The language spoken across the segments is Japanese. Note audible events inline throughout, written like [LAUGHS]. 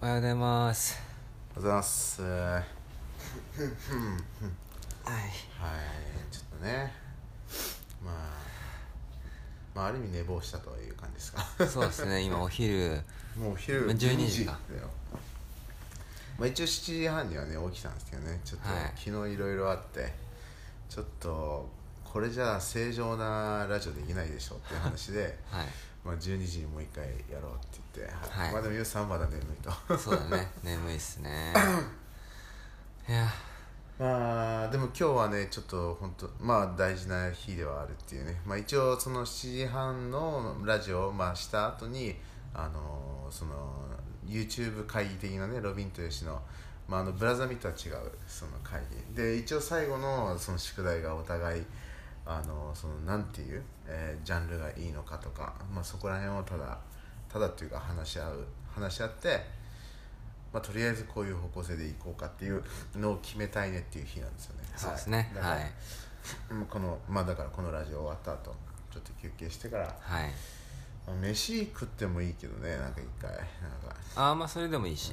おはようございます。おはようございます。はい。はい。ちょっとねまあまあある意味寝坊したという感じですか。そうですね今お昼。もうお昼まあ12時か。まあ一応7時半にはね起きたんですけどね。ちょっと、はい昨日いろいろあってちょっとこれじゃあ正常なラジオできないでしょっていう話で [LAUGHS] はいまあ12時にもう一回やろうって言って、はい。まあでもユウさんまだ眠いと。そうだね。眠いっすね。[LAUGHS] いや。まあでも今日はねちょっと本当まあ大事な日ではあるっていうね。まあ一応その7時半のラジオをまあした後にあのその YouTube 会議的なねロビンとヨシのまああのブラザーミとは違うその会議。で一応最後のその宿題がお互いあのそのなんていう、えージャンルがいいのかとかまあそこら辺をただただっていうか話し合う話し合ってまあ、とりあえずこういう方向性でいこうかっていうのを決めたいねっていう日なんですよね。そうですね。はい。うんこのまあだからこのラジオ終わった後ちょっと休憩してから、はい。まあ飯食ってもいいけどねなんか一回。なんか。ああまあそれでもいいし。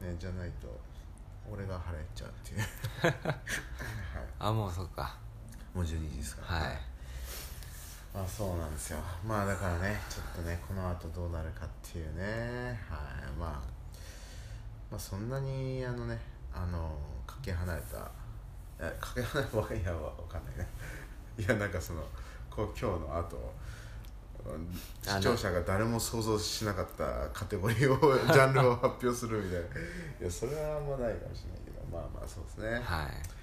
ねじゃないと俺が腹減っちゃうっていう。[LAUGHS] はい。あもうそうかもう12時ですから。はい。まあそうなんですよ。まあだからねちょっとねこの後どうなるかっていうね。はい。まあまあそんなにあのねあのかけ離れたかけ離れたわけいやわかんないね。[LAUGHS] いやなんかそのこう今日の後視聴者が誰も想像しなかったカテゴリーを [LAUGHS] ジャンルを発表するみたいな。いやそれはあんまないかもしれないけど。まあまあそうですね。はい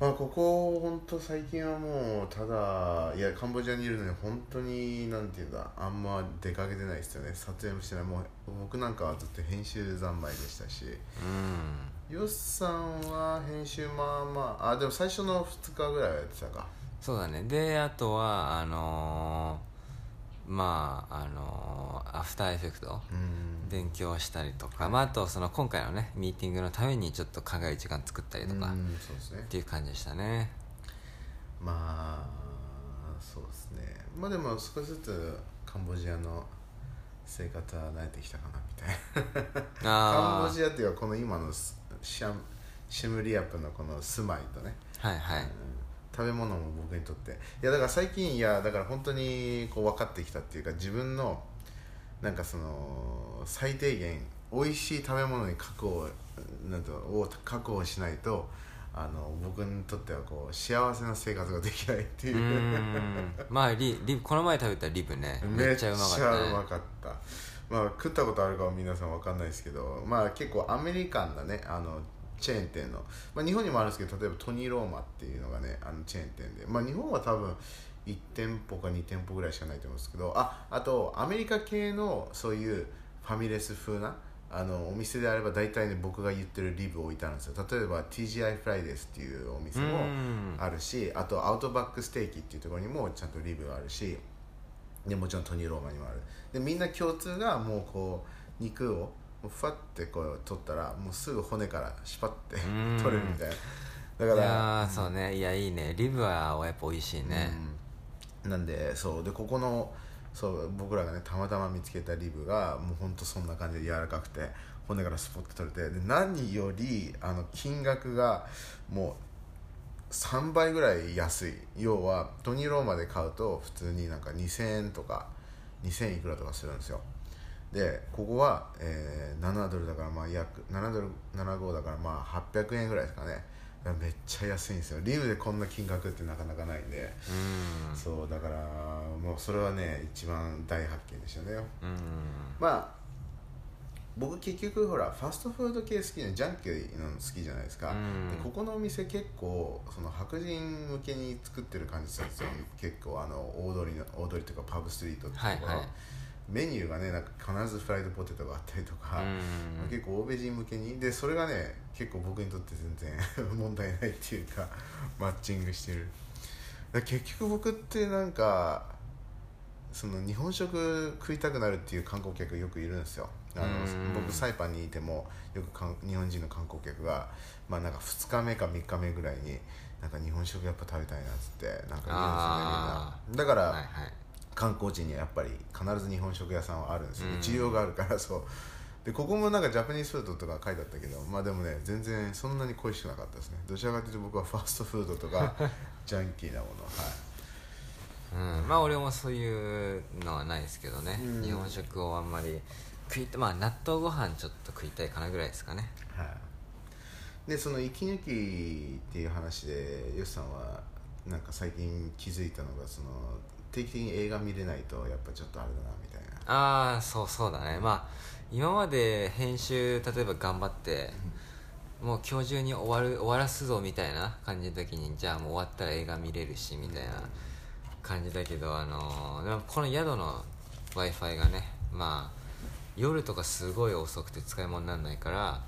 まあここ本当最近はもうただいやカンボジアにいるのに本当になんていうんだあんま出かけてないですよね。撮影もしてない。もう僕なんかはずっと編集三昧でしたし。うん。ヨスさんは編集まあまああでも最初の2日ぐらいはやってたか。そうだね。であとはあのーまああのーアフターエフェクトうん。勉強したりとか、まあ、あとその今回のねミーティングのためにちょっと考える時間作ったりとか、っていう感じでしたね。まあそうですね。まあでも少しずつカンボジアの生活は慣れてきたかなみたいな。[LAUGHS] カンあボジアっていうかこの今のスシャムシムリアップのこの住まいとね、あはいはい。うん食べ物も僕にとって。いやだから最近いやだから本当にこう分かってきたっていうか自分のなんかその最低限美味しい食べ物に確保なんとを確保しないとあの僕にとってはこう幸せな生活ができないっていう。まあリリブこの前食べたリブね。めっちゃうまかった、ね、めっちゃうまかった。まあ食ったことあるかは皆さんわかんないですけどまあ結構アメリカンなね。あのチェーン店の、まあ、日本にもあるんですけど例えばトニーローマっていうのがねあのチェーン店で。まあ日本は多分1店舗か2店舗ぐらいしかないと思うんですけどああとアメリカ系のそういうファミレス風なあのお店であれば大体ね僕が言ってるリブ置いてあるんですよ。例えば TGI フライデースっていうお店もうん。あるしあとアウトバックステーキっていうところにもちゃんとリブがあるしでもちろんトニーローマにもある。でみんな共通がもうこう肉をもうふわってこう取ったらもうすぐ骨からシュパってうん。[LAUGHS] 取れるみたいな。だいからやーそうね。いやいいね。リブはやっぱ美味しいね、うん。なんでそう。でここのそう僕らがねたまたま見つけたリブがもうほんとそんな感じで柔らかくて骨からスポッと取れてで何よりあの金額がもう3倍ぐらい安い。要はトニーローマで買うと普通になんか2000円とか2000いくらとかするんですよでここは、えー7ドルだからまあ約7ドル75だからまあ800円ぐらいですかね。めっちゃ安いんですよ。リブでこんな金額ってなかなかないんで、うん。そうだからもうそれはね一番大発見でしたね。うん。まあ僕結局ほらファストフード系好きでジャンキーなの好きじゃないですか、うん。でここのお店結構その白人向けに作ってる感じするんですよ。結構あの大通りの大通りとかパブストリートっていうところ、はいはいメニューがねなんか必ずフライドポテトがあったりとか、うん。結構欧米人向けにでそれがね結構僕にとって全然 [LAUGHS] 問題ないっていうかマッチングしてる。結局僕ってなんかその日本食食いたくなるっていう観光客よくいるんですよ。あのうん。僕サイパンにいてもよくかん日本人の観光客が、まあ、なんか2日目か3日目ぐらいになんか日本食やっぱ食べたいなっつってなんか言うんですよねあみんな。だから、はいはい観光地にはやっぱり必ず日本食屋さんはあるんですよね、うん。需要があるからそう。でここもなんかジャパニーズフードとか書いてあったけどまあでもね全然そんなに恋しくなかったですね。どちらかというと僕はファーストフードとか [LAUGHS] ジャンキーなものはい。うん。まあ俺もそういうのはないですけどね、うん。日本食をあんまり食いまあ納豆ご飯ちょっと食いたいかなぐらいですかね。はい、でその息抜きっていう話でよしさんはなんか最近気づいたのがその定期的に映画見れないとやっぱちょっとあれだなみたいな。ああそうそうだね。まあ今まで編集例えば頑張って、もう今日中に終わる終わらすぞみたいな感じの時にじゃあもう終わったら映画見れるしみたいな感じだけど、あのこの宿の w i f i がねまあ夜とかすごい遅くて使い物にならないから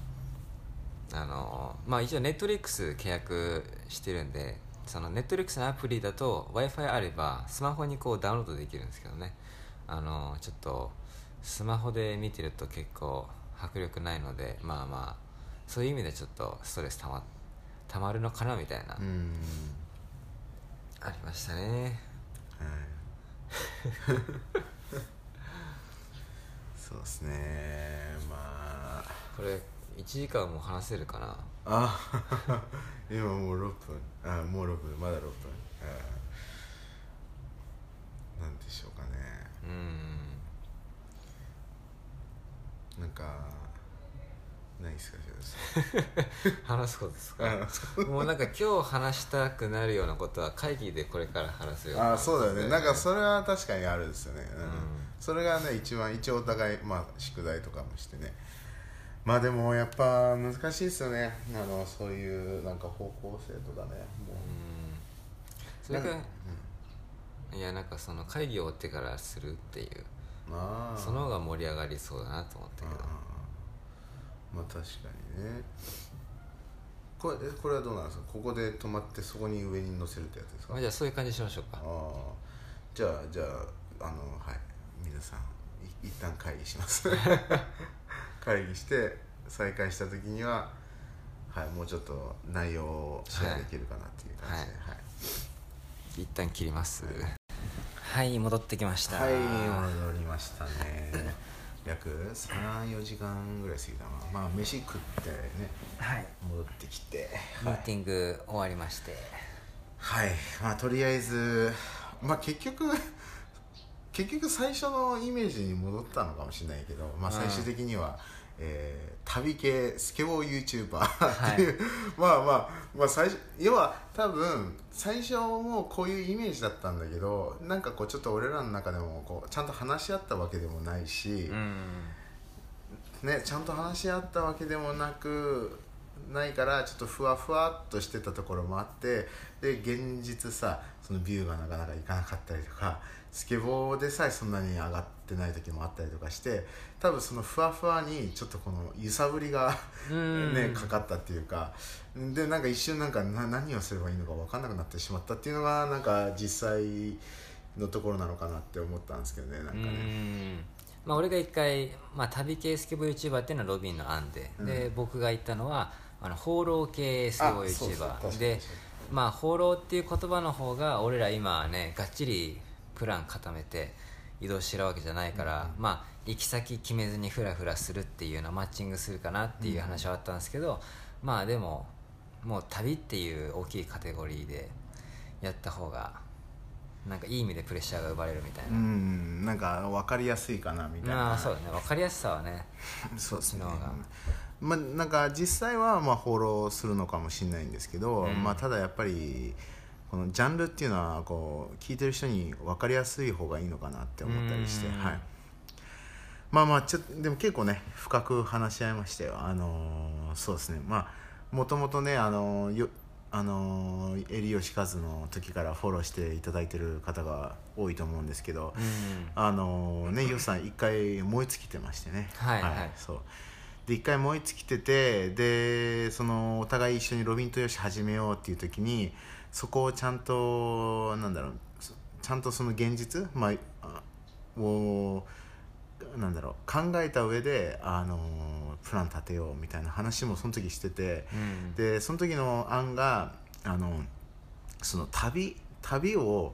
あのーまあ一応ネットリックス契約してるんでそのネットリックスのアプリだと w i f i あればスマホにこうダウンロードできるんですけどね。あのーちょっとスマホで見てると結構迫力ないのでまあまあそういう意味でちょっとストレスたまたまるのかなみたいな、うん。ありましたね。はい。[LAUGHS] そうですね。まあ。これ1時間も話せるかな？あ [LAUGHS] 今もう6分。あもう6分。まだ6分。あなんでしょうかね。うん。なんかないですか [LAUGHS] 話すことですか？もうなんか今日話したくなるようなことは会議でこれから話すようなあそうだよね。なんかそれは確かにあるんですよね、うん。うん。それがね一番一応お互い、まあ、宿題とかもしてねまあでもやっぱ難しいですよね。あのそういうなんか方向性とかね。もう。ん。それかなん。かいやなんかその会議を終わってからするっていう。うまあ。その方が盛り上がりそうだなと思ったけど。まあ確かにね。これえこれはどうなんですか？ここで止まってそこに上に乗せるってやつですか？まあじゃあそういう感じしましょうか。ああ。じゃあじゃああのはい。皆さんい一旦会議します [LAUGHS] 会議して再開した時にははいもうちょっと内容をシェアできるかなっていう感じではい、一旦切ります。はい。戻ってきました。はい、戻りましたね。[LAUGHS] 約34時間ぐらい過ぎたな。まあ飯食ってねはい。戻ってきてミーティング終わりまして。はい。まあとりあえずまあ結局結局最初のイメージに戻ったのかもしれないけど、まあ、最終的には、えー旅系スケボー YouTuber っていう、[LAUGHS] まあまあまあ最初要は多分最初もこういうイメージだったんだけどなんかこうちょっと俺らの中でもこうちゃんと話し合ったわけでもないし、うん。ね、ちゃんと話し合ったわけでもなくないからちょっとふわふわっとしてたところもあってで現実さそのビューがなかなかいかなかったりとかスケボーでさえそんなに上がってない時もあったりとかして多分そのふわふわにちょっとこの揺さぶりがうん。ね、かかったっていうかでなんか一瞬なんかな何をすればいいのか分かんなくなってしまったっていうのがなんか実際のところなのかなって思ったんですけどねなんかうね。ん。まあ俺が一回、まあ、旅系スケボー YouTuber っていうのはロビンの案で、で僕が言ったのはあの放浪系スケボー YouTuber にでまあ放浪っていう言葉の方が俺ら今はねがっちりプラン固めて移動してるわけじゃないから、まあ行き先決めずにフラフラするっていうのはマッチングするかなっていう話はあったんですけど、まあでももう旅っていう大きいカテゴリーでやった方がなんかいい意味でプレッシャーが生まれるみたいな、うんなんか分かりやすいかなみたいな。まあそうだね。分かりやすさはね [LAUGHS] そうですね。まあなんか実際はまあ放浪するのかもしれないんですけど、うん。まあただやっぱりこのジャンルっていうのはこう聞いてる人に分かりやすい方がいいのかなって思ったりしてうん。はい。まあまあちょっとでも結構ね深く話し合いましたよあのーそうですね。まあもともとねあのーよあのー、襟吉和の時からフォローしていただいてる方が多いと思うんですけど、うん。あのね、ヨウさん一回燃え尽きてましてね。はい。はい。そう。で一回燃え尽きててでそのお互い一緒にロビンとヨシ始めようっていう時にそこをちゃんとなんだろうそちゃんとその現実、まあ、あをなんだろう考えた上であのプラン立てようみたいな話もその時してて、うん。でその時の案があのその旅旅を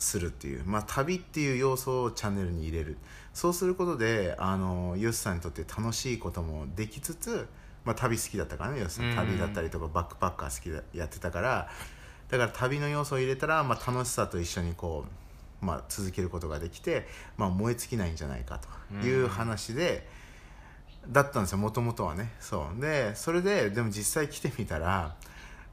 するっていう、まあ、旅っていう要素をチャンネルに入れる。そうすることであのヨシさんにとって楽しいこともできつつ、まあ、旅好きだったからねヨシさんうん。旅だったりとかバックパッカー好きだやってたから。だから旅の要素を入れたら、まあ、楽しさと一緒にこう、まあ、続けることができて、まあ、燃え尽きないんじゃないかという話で、だったんですよもともとはね。そう。でそれででも実際来てみたら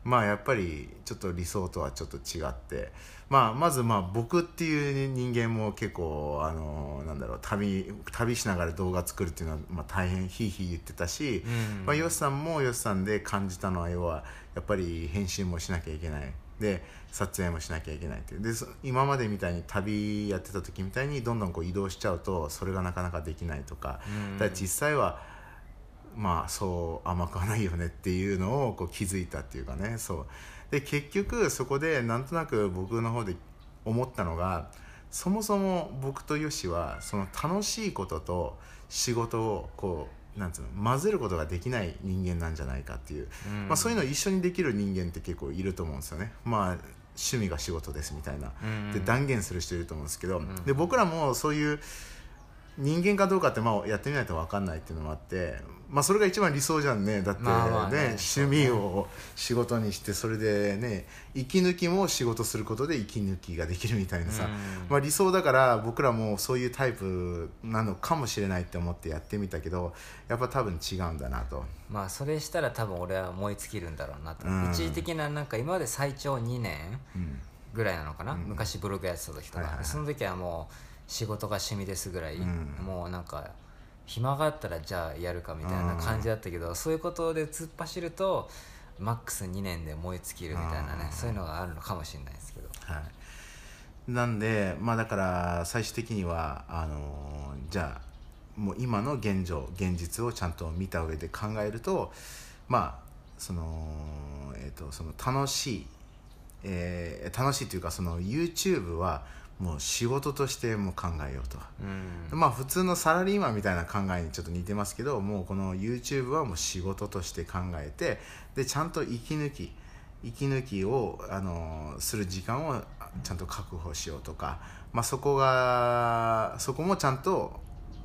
まあやっぱりちょっと理想とはちょっと違って、まあ、まずまあ僕っていう人間も結構あのなんだろう旅旅しながら動画作るっていうのは、まあ、大変ひいひい言ってたし、うん。まあ、ヨシさんもヨシさんで感じたのは要はやっぱり編集もしなきゃいけない。で撮影もしなきゃいけないっていう。でそ今までみたいに旅やってた時みたいにどんどんこう移動しちゃうとそれがなかなかできないとか,、うん。だ実際はまあそう甘くはないよねっていうのをこう気づいたっていうかね。そう。で結局そこでなんとなく僕の方で思ったのがそもそも僕とヨシはその楽しいことと仕事をこうなんつうの混ぜることができない人間なんじゃないかっていう、うん。まあ、そういうのを一緒にできる人間って結構いると思うんですよね。まあ趣味が仕事ですみたいな、うん。で断言する人いると思うんですけど、ん。で僕らもそういう人間かどうかってまあやってみないと分かんないっていうのもあって、まあ、それが一番理想じゃんね。だってね,、まあまあね。趣味を仕事にしてそれでね息抜きも仕事することで息抜きができるみたいなさ、うん。まあ、理想だから僕らもそういうタイプなのかもしれないって思ってやってみたけどやっぱ多分違うんだなと。まあそれしたら多分俺は燃え尽きるんだろうなと、うん。一時的ななんか今まで最長2年うん。ぐらいなのかな、昔ブログやってた時とか、はいはいはい。その時はもう仕事が趣味ですぐらい、うん。もうなんか暇があったらじゃあやるかみたいな感じだったけど、そういうことで突っ走るとマックス2年で燃え尽きるみたいなねそういうのがあるのかもしれないですけど。はい、なんでまあだから最終的にはあのーじゃあもう今の現状現実をちゃんと見た上で考えるとまあその,、えー、とその楽しい、えー楽しいというかその YouTube はもう仕事としても考えようと。うん。まあ普通のサラリーマンみたいな考えにちょっと似てますけどもうこの YouTube はもう仕事として考えてでちゃんと息抜き息抜きを、あのする時間をちゃんと確保しようとか、まあ、そこがそこもちゃんと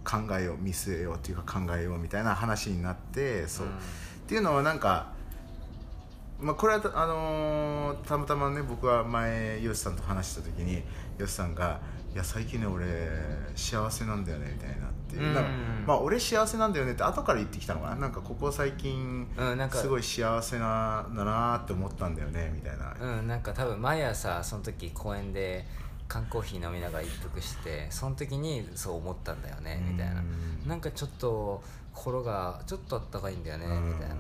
考えよう見据えようというか考えようみたいな話になってそう、っていうのはなんかまあ、これはあのーたまたまね僕は前ヨシさんと話した時にヨシさんが「いや最近ね俺幸せなんだよね」みたいなって。いう、うんまあ俺幸せなんだよねって後から言ってきたのかな。なんかここ最近うんすごい幸せなだなって思ったんだよねみたいな、うんなんか多分毎朝その時公園で缶コーヒー飲みながら一服してその時にそう思ったんだよねみたいな。うん。なんかちょっと心がちょっとあったかいんだよねうんみたいな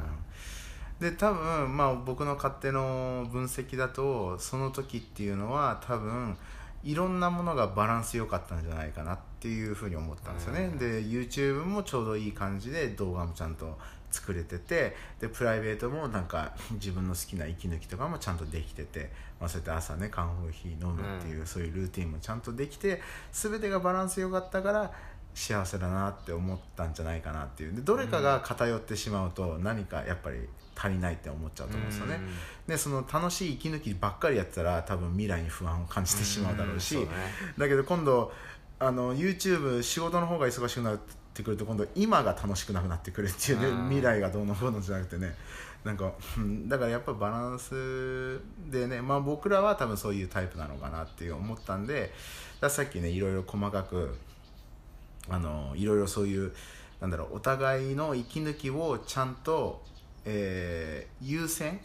で多分まあ僕の勝手の分析だとその時っていうのは多分いろんなものがバランス良かったんじゃないかなっていうふうに思ったんですよね、うん。で YouTube もちょうどいい感じで動画もちゃんと作れててでプライベートもなんか [LAUGHS] 自分の好きな息抜きとかもちゃんとできてて、まあ、そうやって朝ね缶コーヒー飲むっていう、そういうルーティンもちゃんとできて全てがバランス良かったから幸せだなって思ったんじゃないかなっていう。でどれかが偏ってしまうと何かやっぱり足りないって思っちゃうと思うんですよね、でその楽しい息抜きばっかりやってたら多分未来に不安を感じてしまうだろうし、ね。だけど今度あの YouTube 仕事の方が忙しくなってくると今度今が楽しくなくなってくるっていうねうん。未来がどうのこうのじゃなくてね。なんか、うんだからやっぱバランスでね、まあ、僕らは多分そういうタイプなのかなっていう思ったんでさっきねいろいろ細かくあのいろいろそういうなんだろうお互いの息抜きをちゃんと、えー優先、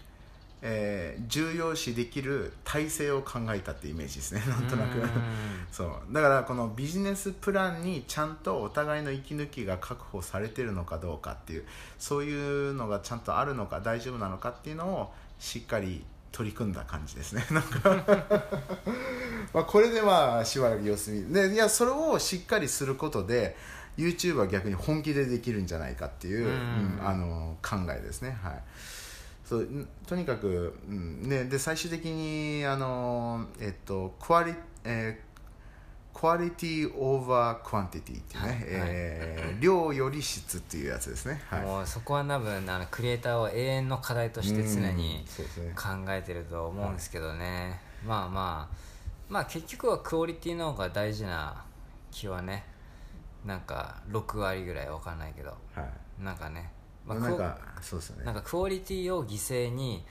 えー重要視できる体制を考えたってイメージですね。[LAUGHS] なんとなく。うん。[LAUGHS] そう。だからこのビジネスプランにちゃんとお互いの息抜きが確保されてるのかどうかっていうそういうのがちゃんとあるのか大丈夫なのかっていうのをしっかり取り組んだ感じですね。[LAUGHS] なんか。まあこれでまあしばらく様子見。でいやそれをしっかりすることで YouTube は逆に本気でできるんじゃないかっていう、うんうんあの考えですね。はい。そううんとにかく、うんね、で最終的にあの、えっと、 quali、えー quality over quantity っていうね、はいはい。えー量より質っていうやつですね、はい、もうそこは多分あのクリエイターは永遠の課題として常に考えてると思うんですけどね、まあまあまあ結局はクオリティの方が大事な気はねなんか6割ぐらいわかんないけど。はい。なんかね、まあ、なんクオかそうですよね。なんかクオリティを犠牲に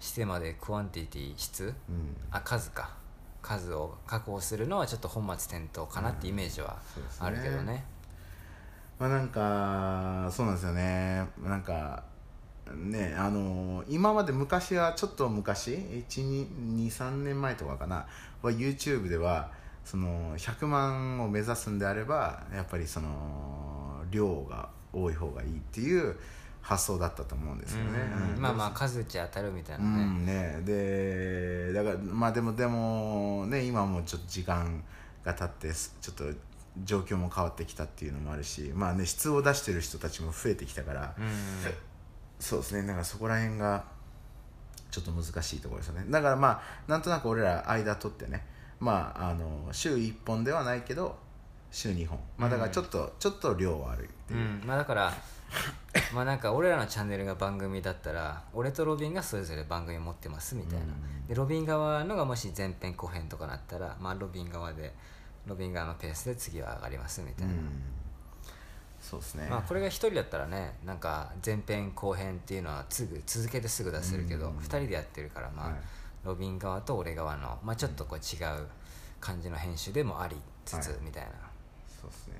してまで quantity 質？うん。あ数か。数を確保するのはちょっと本末転倒かなってイメージはあるけどね,、まあなんかそうなんですよね。なんかねあの今まで昔はちょっと昔？123年前とかかな？は YouTube ではその100万を目指すんであればやっぱりその量が多い方がいいっていう発想だったと思うんですよね、うんうんまあまあ数打ち当たるみたいうなね、んね。でだからまあでもでもね今もちょっと時間が経ってすちょっと状況も変わってきたっていうのもあるしまあね質を出してる人たちも増えてきたから、うんそうですね。だからそこら辺がちょっと難しいところですよね。だからまあなんとなく俺ら間取ってねまああの週1本ではないけど週2本。まあだからちょっと、ちょっと量はあるっていう、うん。まあだからまあなんか俺らのチャンネルが番組だったら俺とロビンがそれぞれ番組持ってますみたいな、うんでロビン側のがもし前編後編とかなったらまあロビン側でロビン側のペースで次は上がりますみたいな、うん。そうですね。まあこれが一人だったらねなんか前編後編っていうのはすぐ続けてすぐ出せるけど、うん。二人でやってるからまあ、はいロビン側と俺側の、まあ、ちょっとこう違う感じの編集でもありつつはい。みたいな、そうですね。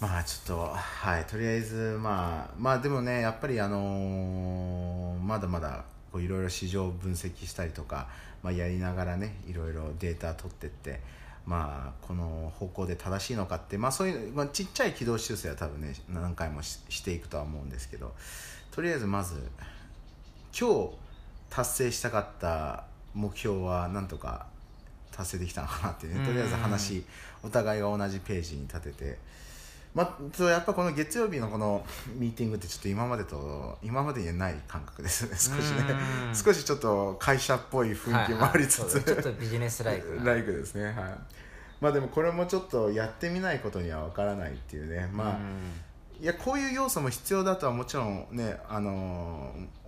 まあちょっとはいとりあえずまあまあでもねやっぱりあのーまだまだこういろいろ市場を分析したりとか、まあ、やりながらねいろいろデータ取ってってまあこの方向で正しいのかってまあそういう、まあ、ちっちゃい軌道修正は多分ね何回もししていくとは思うんですけどとりあえずまず今日達成したかった目標はなんとか達成できたのかなっていうね。とりあえず話お互いが同じページに立てて。まあそうやっぱこの月曜日のこのミーティングってちょっと今までと今までにはない感覚ですね。少しね。うん少しちょっと会社っぽい雰囲気もありつつ、はいはいちょっとビジネスライクな [LAUGHS] ライクですね。はい。まあでもこれもちょっとやってみないことにはわからないっていうね。まあ、うん。いやこういう要素も必要だとはもちろんね、あのー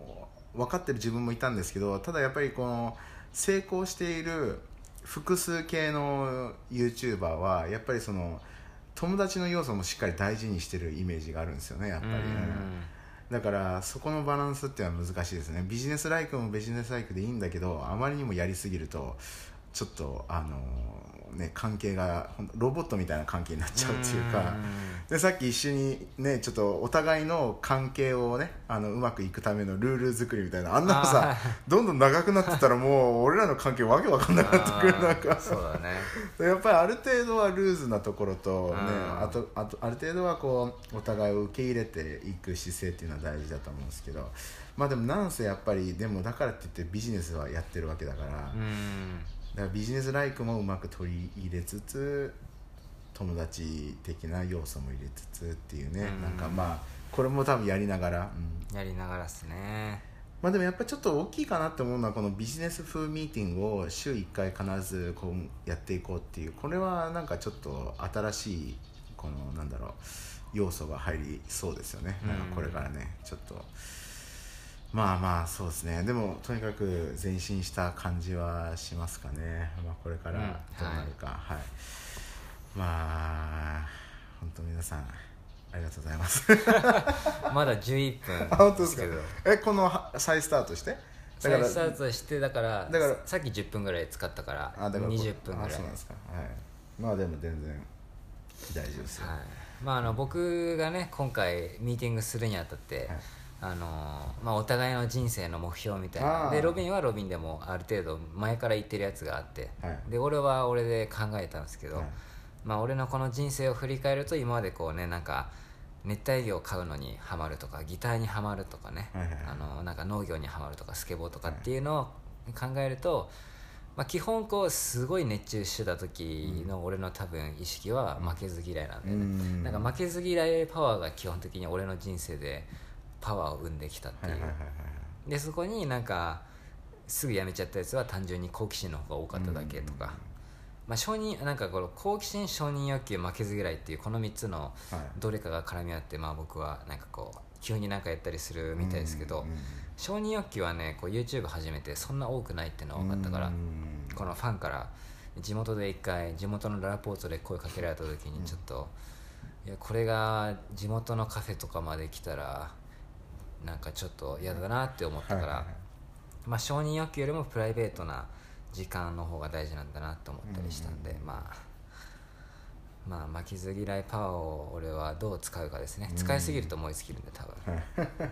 分かってる自分もいたんですけどただやっぱりこの成功している複数系の YouTuber はやっぱりその友達の要素もしっかり大事にしてるイメージがあるんですよねやっぱり、うん。だからそこのバランスっていうのは難しいですね。ビジネスライクもビジネスライクでいいんだけどあまりにもやりすぎるとちょっとあのね関係がロボットみたいな関係になっちゃうっていうかでさっき一緒にねちょっとお互いの関係をねあのうまくいくためのルール作りみたいなあんなのさどんどん長くなってたらもう俺らの関係わけわかんなくなってくるなんあか。ーそうだね。[LAUGHS] やっぱりある程度はルーズなところと、ね、うん。あとあとある程度はこうお互いを受け入れていく姿勢っていうのは大事だと思うんですけどまあでもなんせやっぱりでもだからって言ってビジネスはやってるわけだから,、だかうんらビジネスライクもうまく取り入れつつ友達的な要素も入れつつっていうね、うん。なんかまあこれも多分やりながら、うん。やりながらっすね。まあでもやっぱりちょっと大きいかなって思うのはこのビジネス風ミーティングを週1回必ずこうやっていこうっていうこれはなんかちょっと新しいこのなんだろう要素が入りそうですよね。なんかこれからねちょっとまあまあそうですね。でもとにかく前進した感じはしますかね。まあこれからどうなるか、はい。まあ本当皆さんありがとうございます。[LAUGHS] まだ11分 [LAUGHS] あ本当ですか？けどえこのは再スタートして？再スタートしてだからだからさっき10分ぐらい使ったからあだからこ20分ぐらい。あそうなんですか。はい。まあでも全然大丈夫ですよ、はい。まあ、あの僕がね今回ミーティングするにあたって、はいあのまあ、お互いの人生の目標みたいな。でロビンはロビンでもある程度前から言ってるやつがあって、はい。で俺は俺で考えたんですけど、はい。まあ、俺のこの人生を振り返ると今までこうねなんか熱帯魚を飼うのにハマるとかギターにはまるとかね、はいはいはい。あのなんか農業にはまるとかスケボーとかっていうのを考えると、まあ、基本こうすごい熱中してた時の俺の多分意識は負けず嫌いなんだよね、うん。なんか負けず嫌いパワーが基本的に俺の人生でパワーを生んできたっていう、でそこになんかすぐ辞めちゃったやつは単純に好奇心の方が多かっただけとか、まあ、承認なんかこの好奇心承認欲求負けず嫌いっていうこの3つのはい。どれかが絡み合って、まあ、僕はなんかこう急になんかやったりするみたいですけど、承認欲求はねこう YouTube 始めてそんな多くないっていうのは分かったから、うんこのファンから地元で一回地元のララポートで声かけられた時にちょっと、いやこれが地元のカフェとかまで来たらなんかちょっと嫌だなって思ったから、はいはいはい。まあ、承認欲求よりもプライベートな時間の方が大事なんだなと思ったりしたんで、まあまあ負けず嫌いパワーを俺はどう使うかですね。使いすぎると燃え尽きるんで多分、[LAUGHS]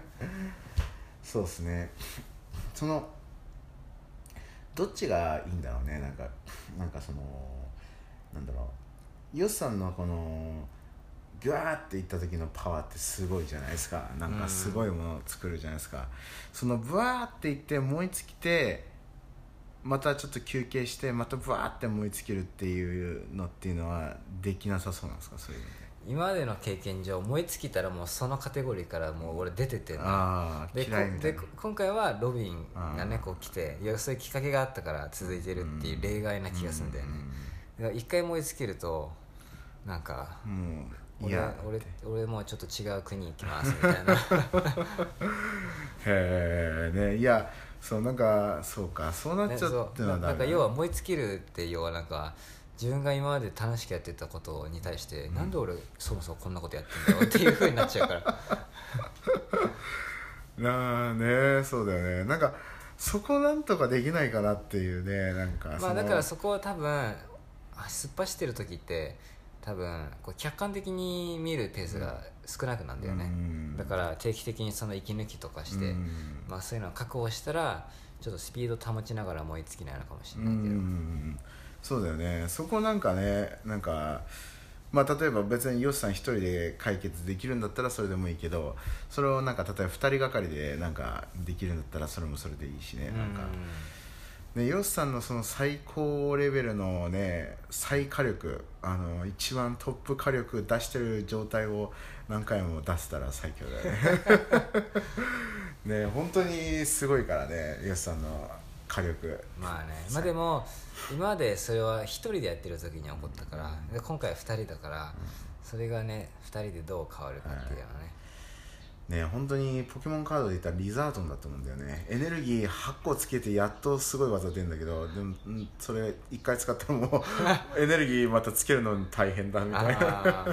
そうですね。そのどっちがいいんだろうね。なんかなんかそのなんだろう。ヨスさんのこのギュワーっていった時のパワーってすごいじゃないですか。なんかすごいものを作るじゃないですか、そのブワーっていって燃え尽きてまたちょっと休憩してまたブワーって燃え尽きるっていうのっていうのはできなさそうなんですか？そういうので今までの経験上燃え尽きたらもうそのカテゴリーからもう俺出ててんのああでで今回はロビンがねこう来ていやそういうきっかけがあったから続いてるっていう例外な気がするんだよね、一回燃え尽きるとなんかもうい俺や俺俺もうちょっと違う国行きますみたいな。[LAUGHS] へえねいやそうなんかそうかそうなっねちゃそうなってのはなんか要は燃え尽きるって要はなんか自分が今まで楽しくやってたことに対して、なんで俺そもそもこんなことやってんだろうっていうふうになっちゃうから。[LAUGHS] なあねそうだよね。なんかそこなんとかできないかなっていうねなんかのまあだからそこは多分あ突っ走ってる時って多分こう客観的に見るペースが少なくなるんだよね、うん。だから定期的にその息抜きとかして、うん。まあ、そういうのを確保したらちょっとスピード保ちながら燃え尽きないのかもしうれないけど、ん。そうだよね。そこなんかねなんかまあ例えば別にヨシさん一人で解決できるんだったらそれでもいいけどそれをなんか例えば二人がかりでなんかできるんだったらそれもそれでいいしね。なんか、ね、ヨシさんのその最高レベルのね最火力あの一番トップ火力出してる状態を何回も出せたら最強だよね。[LAUGHS] ね本当にすごいからねヨシさんの火力。まあね。まあでも今までそれは一人でやってる時に起こったからで今回は二人だからそれがね二人でどう変わるかっていうのはねね本当にポケモンカードで言ったらリザードンだと思うんだよね。エネルギー8個つけてやっとすごい技出るんだけどでもんそれ1回使ったらもう [LAUGHS] エネルギーまたつけるのに大変だみたいな。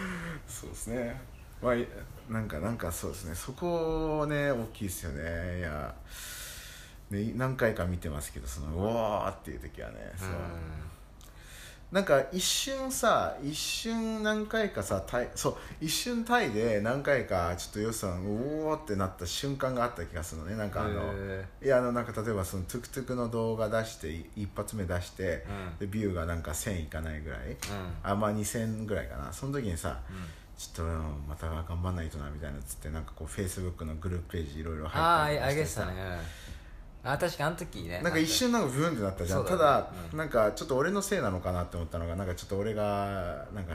[LAUGHS] そうですね。まあいなんかなんかそうですね。そこね大きいですよね。いやね何回か見てますけどそのうわーっていう時はねそう、なんか一瞬さ一瞬何回かさタイそう一瞬タイで何回かちょっとヨシさんおおってなった瞬間があった気がするのね。なんかあのへいやあのなんか例えばそのトゥクトゥクの動画出してい一発目出して、うん。でビューがなんか1000いかないぐらい、うん。あまあ2000ぐらいかな。その時にさ、ちょっとうんまた頑張んないとなみたいなっつってなんかこうフェイスブックのグループページいろいろああ入ってさ。あげてたね。うんあ確かあの時ね。なんか一瞬なんかブーンってなったじゃん、ね。ただ、うん。なんかちょっと俺のせいなのかなって思ったのがなんかちょっと俺がなんか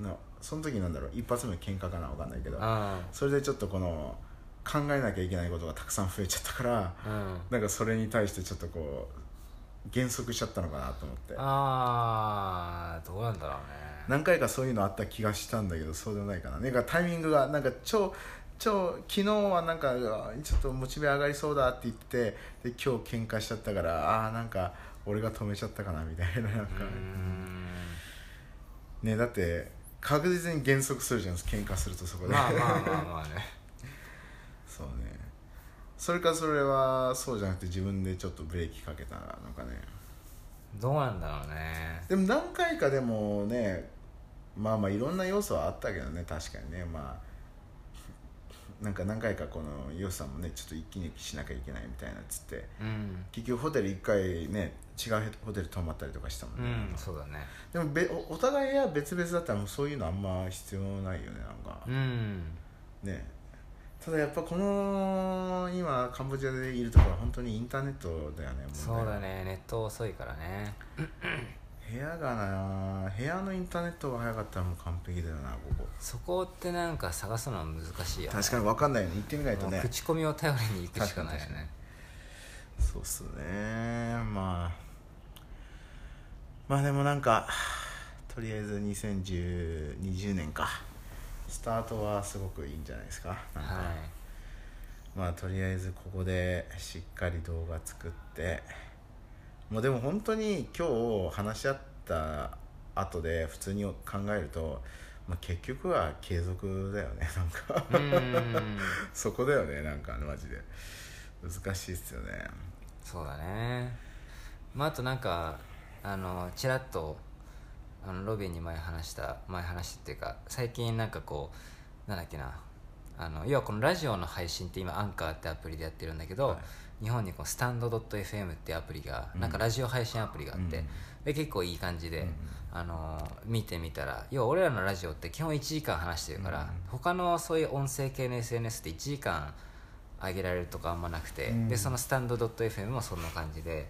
のその時なんだろう一発目喧嘩かなわかんないけど。あそれでちょっとこの考えなきゃいけないことがたくさん増えちゃったからうん。なんかそれに対してちょっとこう減速しちゃったのかなと思って。あーどうなんだろうね。何回かそういうのあった気がしたんだけどそうでもないかな。なんかタイミングがなんか超超昨日はなんかちょっとモチベ上がりそうだって言ってで今日喧嘩しちゃったからああーなんか俺が止めちゃったかなみたいななんか。ねだって確実に減速するじゃん喧嘩するとそこで、まあまあまあまあね。[LAUGHS] そうね。それかそれはそうじゃなくて自分でちょっとブレーキかけたのかね。どうなんだろうね。でも何回かでもねまあまあいろんな要素はあったけどね確かにね。まあなんか何回かこのヨシさんもねちょっと一気にしなきゃいけないみたいなっつってうん。結局ホテル一回ね違うホテル泊まったりとかしたもんうね、んそうだね。でもべおお互い部屋別々だったらもうそういうのあんま必要ないよねなんか、うん。ね。ただやっぱこの今カンボジアでいるところは本当にインターネットだよねもね。そうだね。ネット遅いからね [LAUGHS] 部屋がな部屋のインターネットが早かったらもう完璧だよなここ。そこってなんか探すのは難しいよね。確かに分かんないよね。行ってみないとね。口コミを頼りに行くしかないよね。そうっすね。まあ。まあでもなんかとりあえず2020年か。スタートはすごくいいんじゃないですか。なんか、はまあとりあえずここでしっかり動画作ってもうでも本当に今日話し合った後で普通に考えると、まあ、結局は継続だよねなんか。うん。[LAUGHS] そこだよねなんかマジで。難しいっすよね。そうだね。まああとなんかあのちらっとあのロビンに前話した前話したっていうか最近なんかこうなんだっけな。あの要はこのラジオの配信って今アンカーってアプリでやってるんだけど、はい日本にこうスタンド .fm っていうアプリが、うん。なんかラジオ配信アプリがあって、うん。で結構いい感じで、うん。あの見てみたら要は俺らのラジオって基本1時間話してるから、うん。他のそういう音声系の SNS って1時間上げられるとかあんまなくて、うん。でそのスタンド .fm もそんな感じで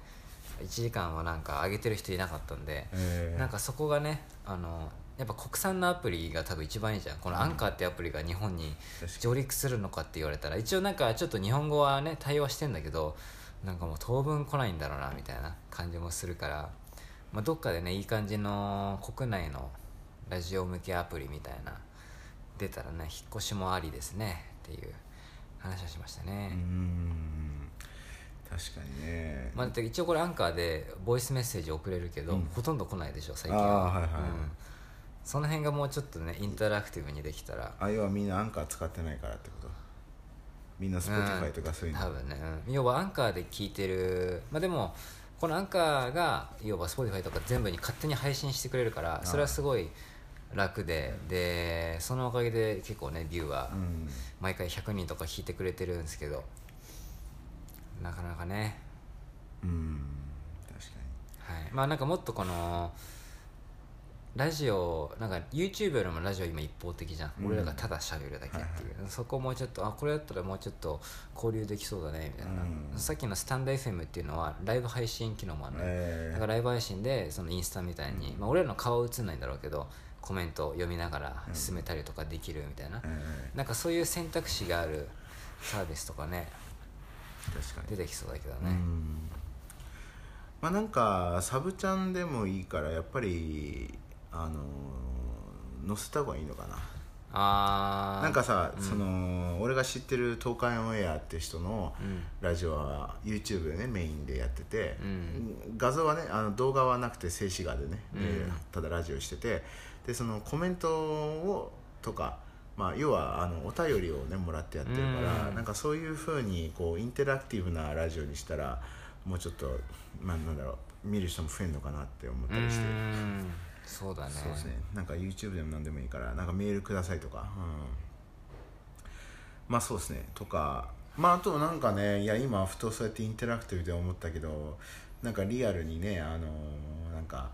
1時間はなんか上げてる人いなかったんで、えー。なんかそこがねあのやっぱ国産のアプリが多分一番いいじゃん。このアンカーってアプリが日本に上陸するのかって言われたら一応なんかちょっと日本語はね対応してんだけどなんかもう当分来ないんだろうなみたいな感じもするから、まあ、どっかでねいい感じの国内のラジオ向けアプリみたいな出たらね引っ越しもありですねっていう話をしましたうね、ん。確かにね。まあ、だって一応これアンカーでボイスメッセージ送れるけど、うん。ほとんど来ないでしょ最近あは。あはいはい。うんその辺がもうちょっとねインタラクティブにできたらあ要はみんなアンカー使ってないからってこと？みんな Spotify とかそういうの、多分ね、うん。要はアンカーで聞いてるまあでもこのアンカーが要は Spotify とか全部に勝手に配信してくれるからそれはすごい楽ででそのおかげで結構ねビューはうん。毎回100人とか聞いてくれてるんですけどなかなかね。うん確かはい、まあなんかもっとこのラジオなんか YouTube よりもラジオ今一方的じゃん、うん。俺らがただ喋るだけっていう、そこもうちょっとあこれだったらもうちょっと交流できそうだねみたいな、うん。さっきのスタンド FM っていうのはライブ配信機能もあるのよ、えー。だからライブ配信でそのインスタみたいに、まあ、俺らの顔は映んないんだろうけどコメントを読みながら進めたりとかできるみたいな、えなんかそういう選択肢があるサービスとかねー確かに。出てきそうだけどね、うん。まあなんかサブチャンでもいいからやっぱりあの載せた方がいいのかな。あー。なんかさ、その俺が知ってる東海オンエアって人のうん。ラジオは YouTube でねメインでやってて、うん。画像はねあの動画はなくて静止画でね、うん。でただラジオしててでそのコメントをとか、まあ、要はあのお便りをねもらってやってるから、うん。なんかそういうふうにこうインタラクティブなラジオにしたらもうちょっと、まあ、なんだろう見る人も増えるのかなって思ったりして。そうだね。そうですね。なんか YouTube でも何でもいいからなんかメールくださいとか、うん、まあそうですね。とか。まああとなんかねいや今ふとそうやってインタラクティブで思ったけどなんかリアルにねあのーなんか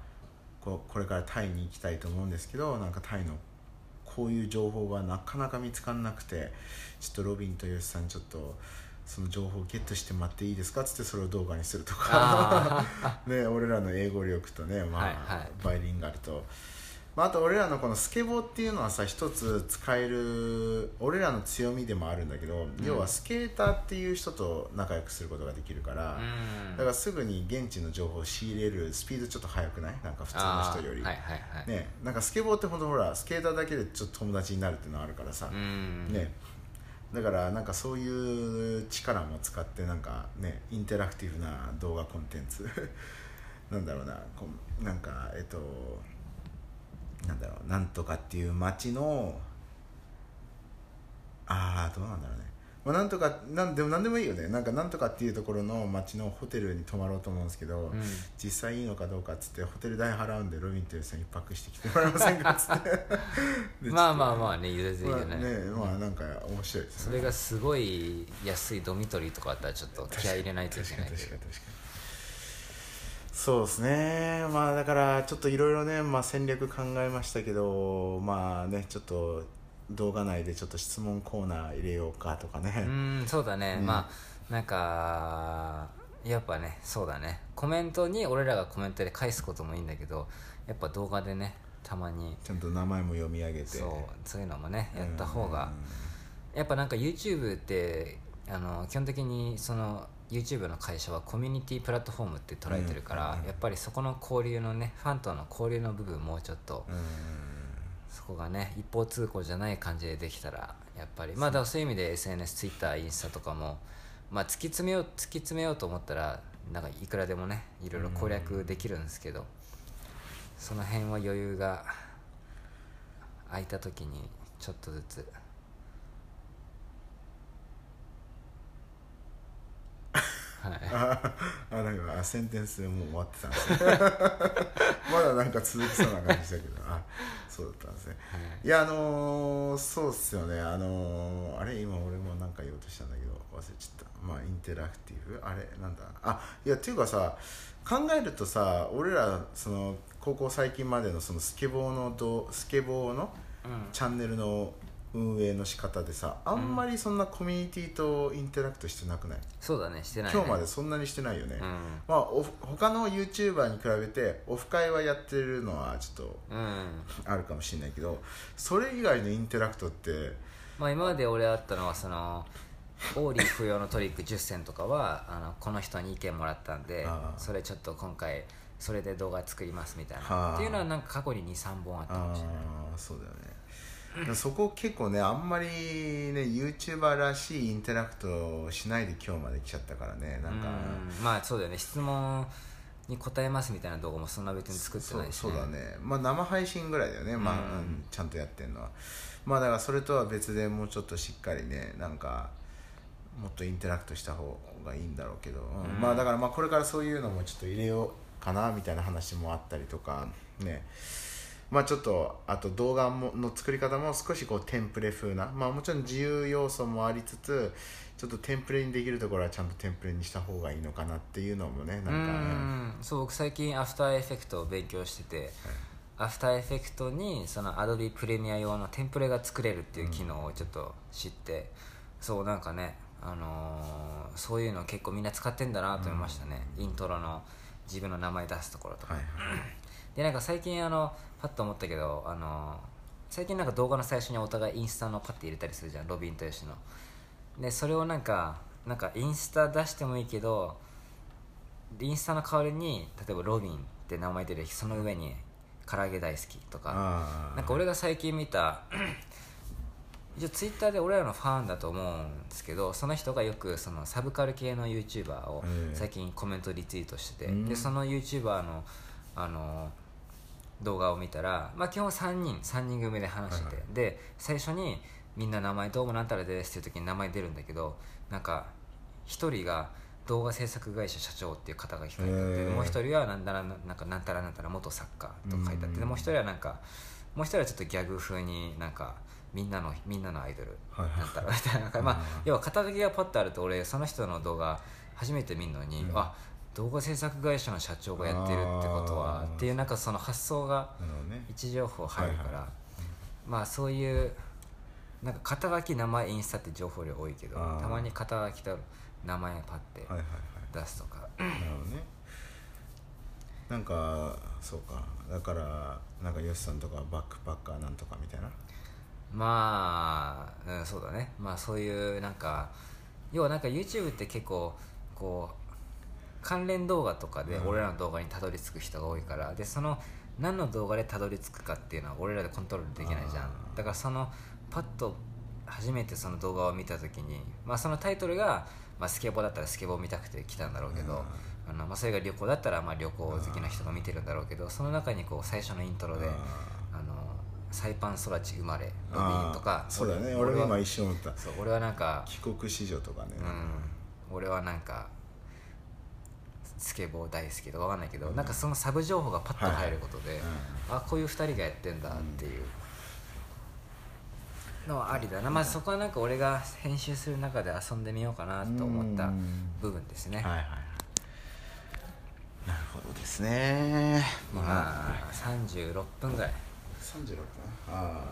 ここれからタイに行きたいと思うんですけどなんかタイのこういう情報がなかなか見つからなくてちょっとロビンとヨシさんちょっとその情報をゲットしてもらっていいですか？っつってそれを動画にするとか。あ [LAUGHS] ね、俺らの英語力とね、まあはいはい。バイリンガルと、まあ、あと俺らのこのスケボーっていうのはさ一つ使える俺らの強みでもあるんだけど、要はスケーターっていう人と仲良くすることができるから、うん。だからすぐに現地の情報を仕入れるスピードちょっと速くない？なんか普通のあ人より、ーはいはいはい、ね、なんかスケボーってほんとほらスケーターだけでちょっと友達になるっていうのはあるからさ、うん。ねだからなんかそういう力も使ってなんかねインタラクティブな動画コンテンツ。[LAUGHS] なんだろうな。こうなんかえっとなんだろう。なんとかっていう街のああどうなんだろうね、まあ、なんとかなんでもなんでもいいよね。なんかなんとかっていうところの街のホテルに泊まろうと思うんですけど、うん。実際いいのかどうかっつってホテル代払うんでロビンというさん一泊してきてもらえませんかっつって。[LAUGHS] でまあまあまあねゆずいいよね,、まあねまあなんか面白いですね。それがすごい安いドミトリーとかあったらちょっと気合い入れないといけない確かに確かに。そうですね。まあだからちょっといろいろね、まあ、戦略考えましたけどまあねちょっと動画内でちょっと質問コーナー入れようかとかね、うんそうだね、うん。まあなんかやっぱねそうだね。コメントに俺らがコメントで返すこともいいんだけどやっぱ動画でねたまにちゃんと名前も読み上げて。そうそういうのもねやった方が。うやっぱなんか YouTube ってあの基本的にその YouTube の会社はコミュニティプラットフォームって捉えてるから、うん。やっぱりそこの交流のねファンとの交流の部分もうちょっとんうんそこがね一方通行じゃない感じでできたらやっぱり。まあだからそういう意味で SNSTwitter インスタとかも、まあ、突き詰めよう突き詰めようと思ったらなんかいくらでもねいろいろ攻略できるんですけど、その辺は余裕が空いた時にちょっとずつ。[LAUGHS] はい。ああなんかあセンテンスもう終わってたんですね。[LAUGHS] まだなんか続きそうな感じだけど。あそうだったんですね。いやあのー、そうっすよね。あのー、あれ今俺もなんか言おうとしたんだけど忘れちゃった。まあインテラクティブ？あれなんだ？あいやっていうかさ考えるとさ俺らその高校最近までのそのスケボーのどスケボーのうん。チャンネルの運営の仕方でさあんまりそんなコミュニティとインタラクトしてなくない、そうだねしてない、ね、今日までそんなにしてないよね、うまあお他の YouTuber に比べてオフ会はやってるのはちょっとん、うん、あるかもしれないけどそれ以外のインタラクトってまあ今まで俺あったのはそのオーリー不要のトリック10選とかはあのこの人に意見もらったんでそれちょっと今回それで動画作りますみたいはあ。なっていうのはなんか過去に23本あったかあもしれない。あそうだよねそこ結構ねあんまりね YouTuber らしいインタラクトをしないで今日まで来ちゃったからねなんか。うん。まあそうだよね。質問に答えますみたいな動画もそんな別に作ってないし、そうそうだね。まあ生配信ぐらいだよね、まあうんうんちゃんとやってるのは。まあだからそれとは別でもうちょっとしっかりねなんかもっとインタラクトした方がいいんだろうけど、うん。うん。まあだからまあこれからそういうのもちょっと入れようかなみたいな話もあったりとかねまあちょっとあと動画もの作り方も少しこうテンプレ風なまあもちろん自由要素もありつつちょっとテンプレにできるところはちゃんとテンプレにした方がいいのかなっていうのもねなんかうねん。そう僕最近アフターエフェクトを勉強してて、アフターエフェクトにその Adobe プレミア用のテンプレが作れるっていう機能をちょっと知って、そうなんかね、あのーそういうの結構みんな使ってんだなと思いましたね、イントロの自分の名前出すところとか、はいはいでなんか最近あのパッと思ったけどあの最近なんか動画の最初にお互いインスタのパッて入れたりするじゃんロビンとヨシの。でそれをなんかなんかインスタ出してもいいけどインスタの代わりに例えばロビンって名前出るその上に唐揚げ大好きとか。なんか俺が最近見た [CLEARS THROAT] 一応ツイッターで俺らのファンだと思うんですけどその人がよくそのサブカル系の YouTuber をええ。最近コメントリツイートしてて、うん。でその YouTuber のあの動画を見たら、まあ、基本3人3人組で話してて、はいはで最初にみんな名前どうもなんたらです？っていう時に名前出るんだけどなんか1人が動画制作会社社長っていう方が書いてて、もう1人はなんだらなんかなんたらなんたら元作家とか書いてあって、でもう1人はなんかもう1人はちょっとギャグ風になんかみんなのみんなのアイドルなんたらみたいななんかまあうん。要は肩書きがパッとあると俺その人の動画初めて見るのに、うん。あ動画制作会社の社長がやってるってことはっていうなんかその発想が位置情報入るから、はいはい。まあそういうなんか肩書き名前インスタって情報量多いけどたまに肩書きと名前パッてはいはいはい。出すとか、なるほどね。なんかそうか。だからなんかヨシさんとかバックパッカーなんとかみたいな？まあ、うん、そうだね。まあそういうなんか要はなんか YouTube って結構こう関連動画とかでうん。俺らの動画にたどり着く人が多いからでその何の動画でたどり着くかっていうのは俺らでコントロールできないじゃん。だからそのパッと初めてその動画を見た時に、まあ、そのタイトルが、まあ、スケボーだったらスケボー見たくて来たんだろうけど、あのまあ、それが旅行だったらまあ旅行好きな人が見てるんだろうけどその中にこう最初のイントロでああのサイパン育ち生まれロビあンとかーそうだね。俺は今一瞬思った。そう俺はなんか帰国子女とかね。うん。俺はなんかスケボー大好きとかわかんないけど、なんかそのサブ情報がパッと入ることで、あこういう2人がやってんだっていうのはありだな、まあそこはなんか俺が編集する中で遊んでみようかなと思った部分ですね、はいはいはい。なるほどですね。まあまあ36分ぐらい。36分？あ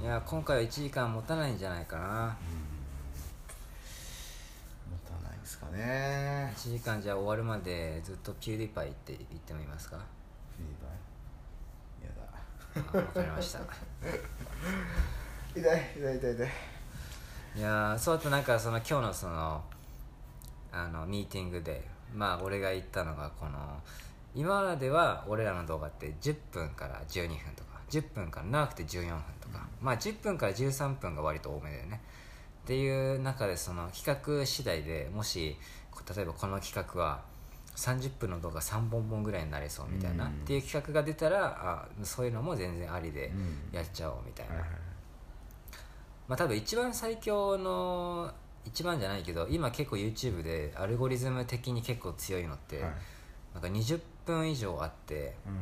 あいや今回は1時間持たないんじゃないかな。持たないですかね。1時間じゃあ終わるまでずっとピューディパイって言ってもいいますか？フィーバーやだ。あわかりました。痛い痛い痛い痛い。いやーそうあとなんかその今日のそのあのミーティングでまあ俺が言ったのがこの今までは俺らの動画って10分から12分とか10分から長くて14分とかまあ10分から13分が割と多めだよねっていう中でその企画次第でもしこ例えばこの企画は30分の動画3本本ぐらいになりそうみたいな、うん。っていう企画が出たらあそういうのも全然ありでうん。やっちゃおうみたいな、はいはいまあ多分一番最強の一番じゃないけど今結構 YouTube でアルゴリズム的に結構強いのって、はい。なんか20分以上あってうん。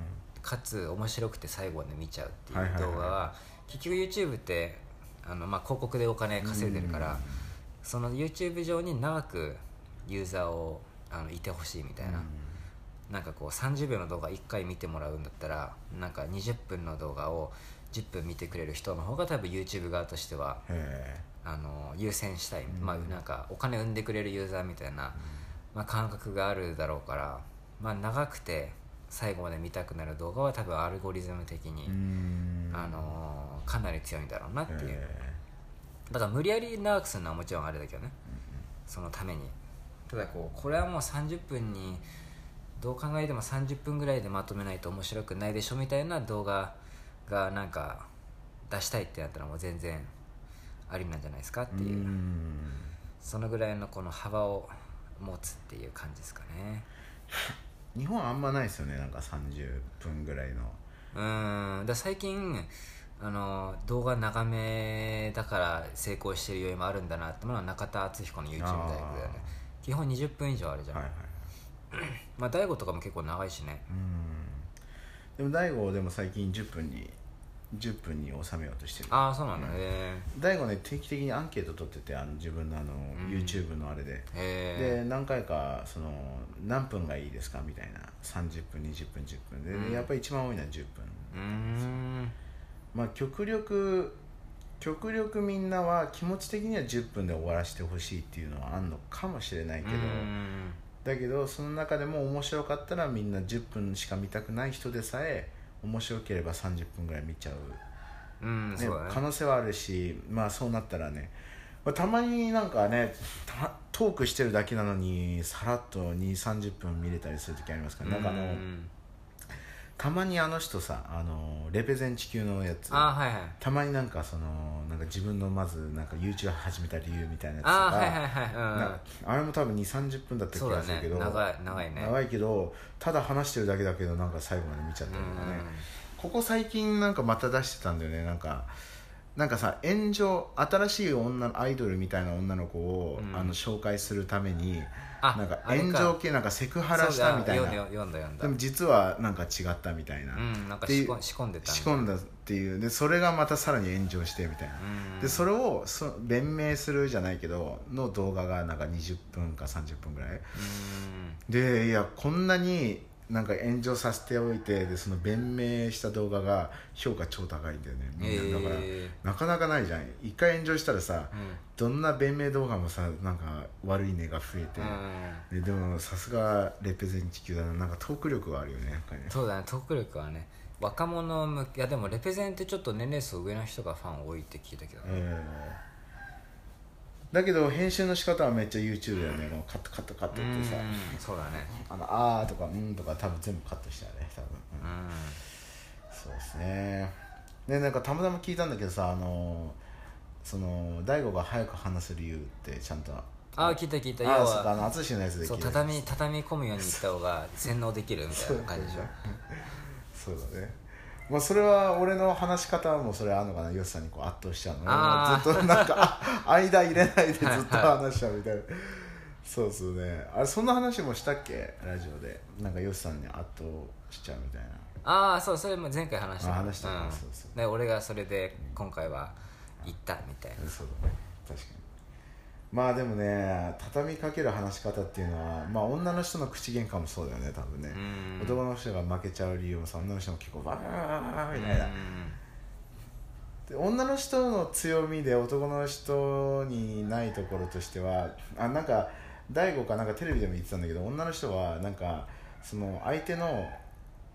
かつ面白くて最後まで見ちゃうっていはいはいはいう動画は結局 YouTube ってあの、まあ、広告でお金稼いでるから、その YouTube 上に長くユーザーをあのいてほしいみたいな、なんかこう30秒の動画1回見てもらうんだったらなんか20分の動画を10分見てくれる人の方が多分 YouTube 側としてはあの優先したい、うん。まあなんかお金生んでくれるユーザーみたいな、まあ、感覚があるだろうから、まあ、長くて最後まで見たくなる動画は多分アルゴリズム的に、あのかなり強いんだろうなっていう、へだから無理やり長くするのはもちろんあれだけどね。そのために。ただこうこれはもう30分にどう考えても30分ぐらいでまとめないと面白くないでしょみたいな動画がなんか出したいってなったらもう全然ありなんじゃないですかってえいう、うん。そのぐらいのこの幅を持つっていう感じですかね [LAUGHS] 日本あんまないですよねなんか30分ぐらいの。うーんだ最近あの動画長めだから成功してる要因もあるんだなってものは中田敦彦の YouTube 大学だよね。基本20分以上あるじゃん、はいはい。まあ大悟とかも結構長いしね。うん。でも大悟でも最近10分に10分に収めようとしてる。ああそうなんだへ大悟ね定期的にアンケート取っててあの自分のあの、ん。YouTube のあれで。で何回かその何分がいいですかみたいな。30分20分10分で、うん。やっぱり一番多いのは10分。まあ極力極力みんなは気持ち的には10分で終わらせてほしいっていうのはあるのかもしれないけど、だけどその中でも面白かったらみんな10分しか見たくない人でさえ面白ければ30分ぐらい見ちゃう。うん、ねね。可能性はあるしまあそうなったらね、まあたまになんかねたトークしてるだけなのにさらっと2 3 0分見れたりする時ありますからなんかあのうんたまにあの人さあのレペゼン地球のやつ。あーはいはい。たまになんかそのなんか自分のまずなんか YouTube 始めた理由みたいなやつとかあーはいはいはいなん。かあれも多分2 3 0分だった気そうだがするけど、ね長い長いね。長いけどただ話してるだけだけどなんか最後まで見ちゃったりとかね、ここ最近なんかまた出してたんだよね。なんかなんかさ炎上新しい女のアイドルみたいな女の子を、うん。あの紹介するためにあなんかあれか。炎上系なんかセクハラしたみたいな。そうだ読んだ読んだ。でも実はなんか違ったみたいな、うんなんかっていう仕込ん仕込んでた仕込んだっていう。でそれがまたさらに炎上してみたいな、うん。でそれをそ弁明するじゃないけどの動画がなんか20分か30分ぐらい。うん。でいやこんなになんか炎上させておいてでその弁明した動画が評価超高いんだよね。みんな、だからえなかなかないじゃん。一回炎上したらさ、ーうん。どんな弁明動画もさなんか悪いねが増えて、うん。ででもさすがレペゼン地球だな。なんかトーク力があるよねなんかね。そうだね。トーク力はね。若者向けいやでもレペゼンってちょっと年齢層上の人がファン多いって聞いたけど、えーだけど編集の仕方はめっちゃ YouTube だよね。もうカットカットカットってさ。うんそうだね。あのあーとかうんとか多分全部カットしたよね多分、うん。うんそうですね。でなんかたまたま聞いたんだけどさあのその大悟が早く話す理由ってちゃんと。ああ聞いた聞いた。要あそうかあはの淳のやつで聞そう畳畳み込むようにいった方が洗脳できるみたいな感じでしょ。[LAUGHS] そうだねまあそれは俺の話し方もそれあるのかなヨシさんにこう圧倒しちゃうの。ずっとなんかあ [LAUGHS] 間入れないでずっと話しちゃうみたいな。そうっすね。あれそんな話もしたっけ？ラジオで。なんかヨシさんに圧倒しちゃうみたいな。ああそうそれも前回話した。あ話したね。うん。そうそう。で俺がそれで今回は行ったみたいな。そうだね。確かにまあでもね畳みかける話し方っていうのはまあ女の人の口喧嘩もそうだよね多分ね。うん。男の人が負けちゃう理由もさ女の人も結構バーみたいな。で女の人の強みで男の人にないところとしてはあなんか大悟かなんかテレビでも言ってたんだけど女の人はなんかその相手の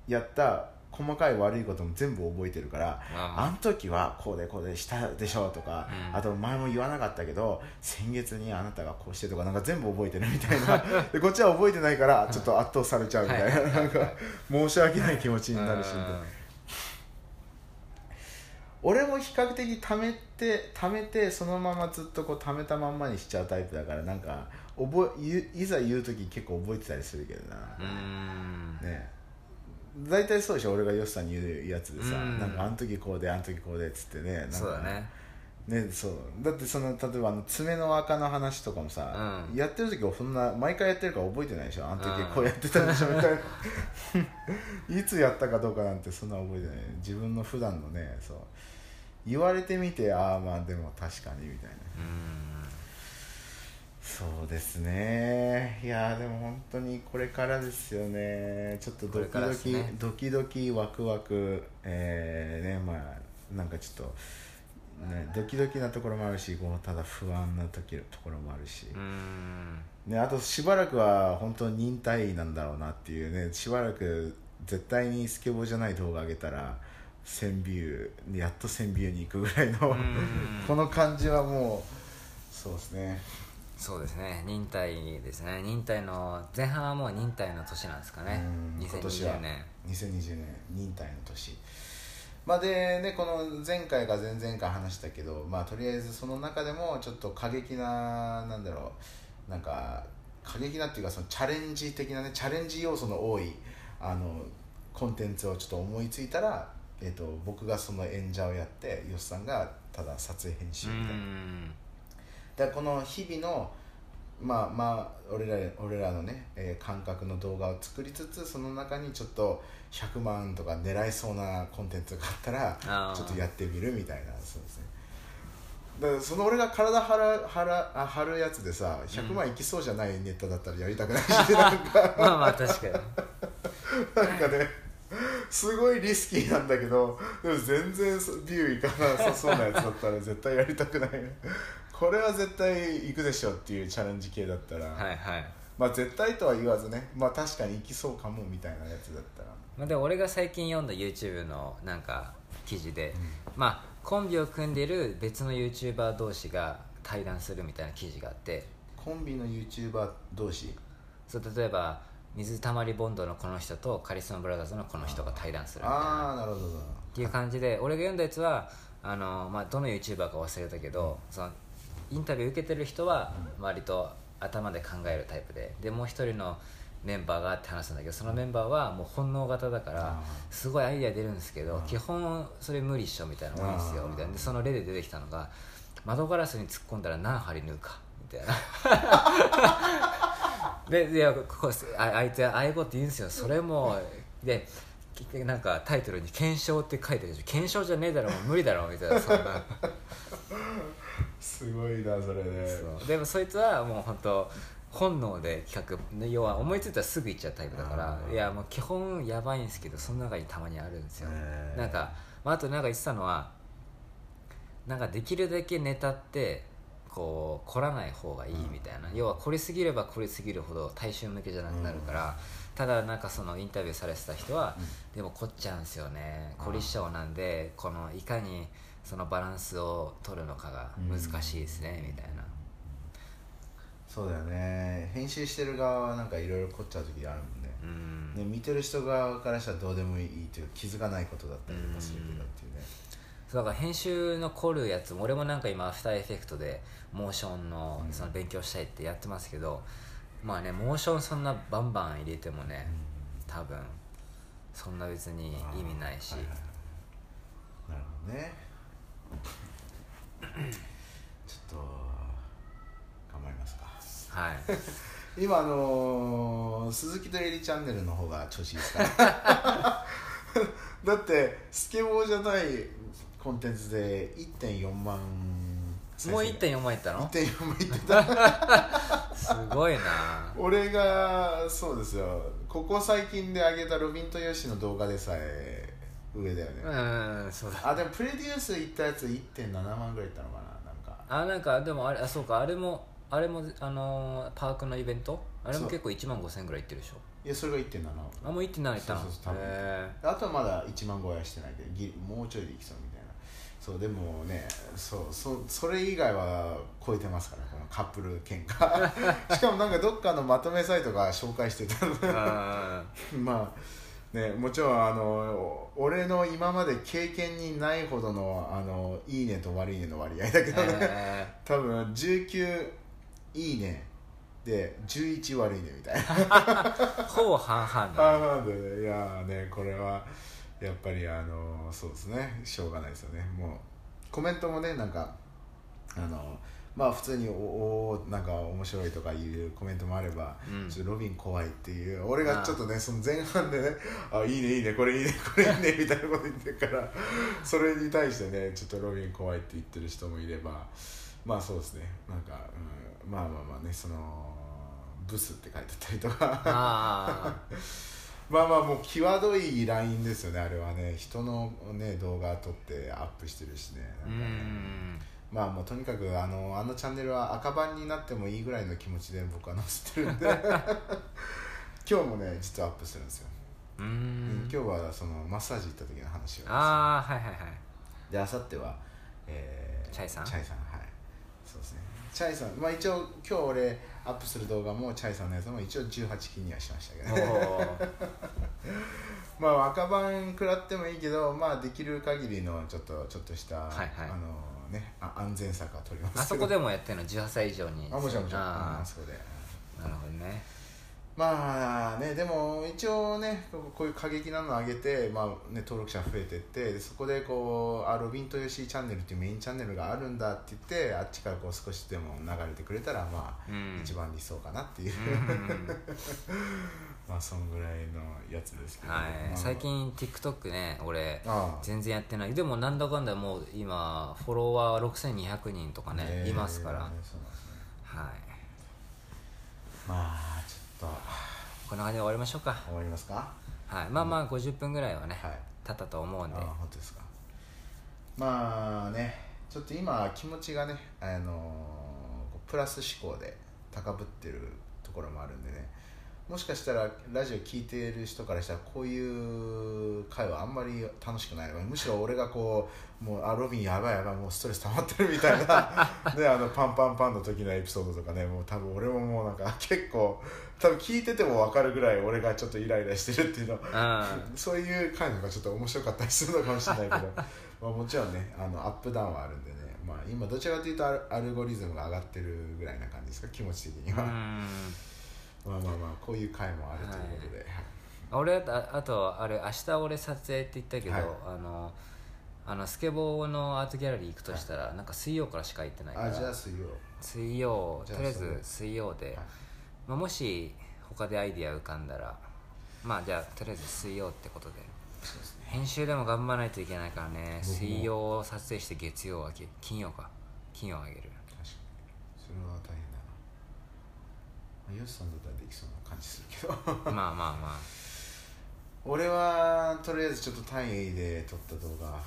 やった細かい悪いことも全部覚えてるからああ。の時はこうでこうでしたでしょとか、うん。あと前も言わなかったけど先月にあなたがこうしてとかなんか全部覚えてるみたいな。[LAUGHS] でこっちは覚えてないからちょっと圧倒されちゃうみたいな,、なんか申し訳ない気持ちになるしみたいな。俺も比較的ためて貯めてそのままずっとこう貯めたまんまにしちゃうタイプだからなんか覚えいざ言う時結構覚えてたりするけどな、ね大体そうでしょ俺がヨシさんに言うやつでさ、うん。なんかあの時こうであの時こうでっつってねなんかそうだね。ねそう。だってその例えばあの爪の赤の話とかもさ、うん。やってる時はそんな毎回やってるから覚えてないでしょあの時うん。こうやってたんでしょみたいな。[LAUGHS] いつやったかどうかなんてそんな覚えてない。自分の普段のねそう。言われてみてああまあでも確かにみたいな。うーんそうですね。いやーでも本当にこれからですよね。ちょっとドキドキ、ね。ドキドキワクワクえー、ねまあなんかちょっとねドキドキなところもあるしこうただ不安な時ところもあるし、ね、あとしばらくは本当に忍耐なんだろうなっていうね。しばらく絶対にスケボーじゃない動画上げたら1000ビューやっと1000ビューに行くぐらいの [LAUGHS] この感じはもうそうですねそうですね。忍耐ですね。忍耐の前半はもう忍耐の年なんですかね。うん今年は。2020年2020年。忍耐の年。まあでねこの前回か前々回話したけどまあとりあえずその中でもちょっと過激ななんだろう。なんか過激なっていうかそのチャレンジ的なねチャレンジ要素の多いあのコンテンツをちょっと思いついたら、えっと僕がその演者をやって吉さんがただ撮影編集みたいな。んだこの日々のまあまあ俺ら俺らのね、えー感覚の動画を作りつつその中にちょっと100万とか狙えそうなコンテンツがあったらちょっとやってみるみたいな。そうですね。だからその俺が体張ら張らあ張るやつでさ100万いきそうじゃないネタだったらやりたくないし、なんか。[LAUGHS] まあまあ確かに。なんかねすごいリスキーなんだけどでも全然そビューいかなさそうなやつだったら絶対やりたくないこれは絶対行くでしょっていうチャレンジ系だったら、はいはい。まあ絶対とは言わずね。まあ確かに行きそうかもみたいなやつだったら。まあ、でも俺が最近読んだ YouTube のなんか記事で、まあコンビを組んでいる別の YouTuber 同士が対談するみたいな記事があって。コンビの YouTuber 同士？そう例えば水たまりボンドのこの人とカリスマブラザーズのこの人が対談するみたいな。ああなるほどっていう感じで俺が読んだやつはあの、まあ、どの YouTuber か忘れたけど、そのインタビュー受けてる人は割と頭で考えるタイプででもう一人のメンバーがって話すんだけどそのメンバーはもう本能型だからあすごいアイデア出るんですけど基本それ無理っしょみたいな多いんですよみたいな。でその例で出てきたのが窓ガラスに突っ込んだら何針縫うかみたいな。でいやここああいつああいうこと言うんですよ。それもできなんかタイトルに「検証」って書いてるでしょ。検証じゃねえだろもう無理だろみたいなそんなすごいなそれね。そう。でもそいつはもう本当本能で企画ね要は思いついたらすぐ行っちゃうタイプだからいやもう基本やばいんですけどその中にたまにあるんですよ。なんか、まあ、あとなんか言ってたのはなんかできるだけネタってこう凝らない方がいいみたいな、要は凝りすぎれば凝りすぎるほど大衆向けじゃなくなるから、ただなんかそのインタビューされてた人は、でも凝っちゃうんですよね。凝り性なんでこのいかにそのバランスを取るのかが難しいですね、みたいな。そうだよね。編集してる側はなんかいろいろ凝っちゃう時があるもんね。うん。ね、見てる人側からしたらどうでもいいという気づかないことだったりとかするけどっていうね。そうだから編集の凝るやつも俺もなんか今アフターエフェクトでモーションのうん。その勉強したいってやってますけど、まあねモーションそんなバンバン入れてもね、多分そんな別に意味ないし、はいはいはい。なるほどねちょっと頑張りますか。はい。今あのー鈴木とエリチャンネルの方が調子いいですか？ら [LAUGHS] だってスケボーじゃないコンテンツで1.4万もう1.4万いったの？1.4万いってた。[LAUGHS] すごいな。俺がそうですよ。ここ最近で上げたロビンとヨシの動画でさえ上だよね、うんそうだ。あでもプレデュース行ったやつ1.7万ぐらいいったのかななんか。あなんかでもあれあそうかあれもあれもあのーパークのイベント？あれも結構1万5000円ぐらいいってるでしょ。いやそれが1.7あもう1.7いったのそうそう多分。へあとはまだ1万超えはしてないけどギリもうちょいでいきそうみたいな。そうでもねそうそそれ以外は超えてますからこのカップル喧嘩。[LAUGHS] しかもなんかどっかのまとめサイトが紹介してた [LAUGHS] まあね、もちろんあの俺の今まで経験にないほどのあのいいねと悪いねの割合だけどね、え [LAUGHS] 多分19いいねで11悪いねみたいな。ー [LAUGHS] ほぼ半々だ、あなんでね。いやーねこれはやっぱりあのそうですね。しょうがないですよね。もうコメントもねなんかあのまあ普通におおなんか面白いとかいうコメントもあれば、うん。ちょっとロビン怖いっていう俺がちょっとねその前半でねあいいねいいねこれいいね [LAUGHS] これいいねみたいなこと言ってるから [LAUGHS] それに対してねちょっとロビン怖いって言ってる人もいればまあそうですねなんか、うん、まあまあまあねそのブスって書いてあったりとか。あ [LAUGHS] まあまあもう際どいラインですよねあれはね。人のね動画撮ってアップしてるしねなんかね。んまあもうとにかくあのあのチャンネルは赤版になってもいいぐらいの気持ちで僕は載せてるんで。[LAUGHS] 今日もね実はアップするんですよ、うーん。今日はそのマッサージ行った時の話をああはいはいはい。であさっては、えーチャイさん？チャイさんはい。そうですね。チャイさんまあ一応今日俺アップする動画もチャイさんのやつも一応18禁にはしましたけどおねー。[LAUGHS] まあ赤番食らってもいいけどまあできる限りのちょっとちょっとした、はいはい。あのねあ安全策は取りますけど。あそこでもやってるの？18歳以上に。あもちろんもちろん。ああ。そうであなるほどね。まあねでも一応ねこういう過激なのを上げて、まあね、登録者増えてってでそこでこうあロビンとヨシチャンネルっていうメインチャンネルがあるんだって言ってあっちからこう少しでも流れてくれたらまあ、うん。一番理想かなっていう、うん [LAUGHS] まあそんぐらいのやつですけど、はい。まあ。最近 TikTok ね俺全然やってない。でもなんだかんだもう今フォロワー6200人とかねえーいますから。ね。はい。まあちょっと。こんな感じで終わりましょうか。終わりますか？はい。まあまあ50分ぐらいはねはい。経ったと思うんで。あ本当ですか。まあねちょっと今気持ちがねあのプラス思考で高ぶってるところもあるんでねもしかしたらラジオ聞いてる人からしたらこういう会話あんまり楽しくない。むしろ俺がこうもうあロビンやばいやばいもうストレス溜まってるみたいな。[LAUGHS] であのパンパンパンの時のエピソードとかねもう多分俺ももうなんか結構多分聞いてても分かるぐらい俺がちょっとイライラしてるっていうの。うん。そういう回のがちょっと面白かったりするのかもしれないけど。まあもちろんねあのアップダウンはあるんでね、まあ、今どちらかというとアルゴリズムが上がってるぐらいな感じですか気持ち的には、うんまあまあまあこういう回もあるということで、はい。俺ああとあれ明日俺撮影って言ったけど、はい。あのあのスケボーのアートギャラリー行くとしたら、なんか水曜からしか行ってないから。あじゃあ水曜。水曜とりあえず水曜で、はい。まあ、もし他でアイディア浮かんだらまあじゃあとりあえず水曜ってことで。ね。編集でも頑張らないといけないからね。水曜撮影して月曜はげ金曜か。金曜あげる。確かに。それはあ、ヨシさんだったらできそうな感じするけど。[LAUGHS] まあまあま俺はとりあえずちょっと単位で撮った動画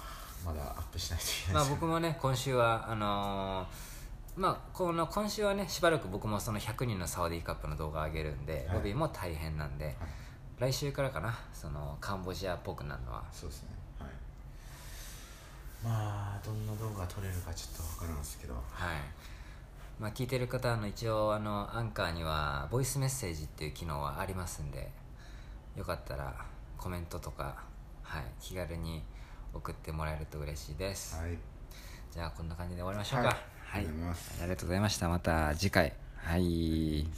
まだアップしないといけあまあないです。僕もね今週はあのーまあこの今週はねしばらく僕もその100人のサワディーカップの動画上げるんで、はい。ロビーも大変なんで、来週からかなそのカンボジアっぽくなるのは。そうですね。はい。まあどんな動画撮れるかちょっと分からんですけど。はいまあ聞いてる方あの一応あのアンカーにはボイスメッセージっていう機能はありますんでよかったらコメントとか、はい、気軽に送ってもらえると嬉しいです、はい。じゃあこんな感じで終わりましょうか。はい。ありがとうございありがとうございました。また次回。はい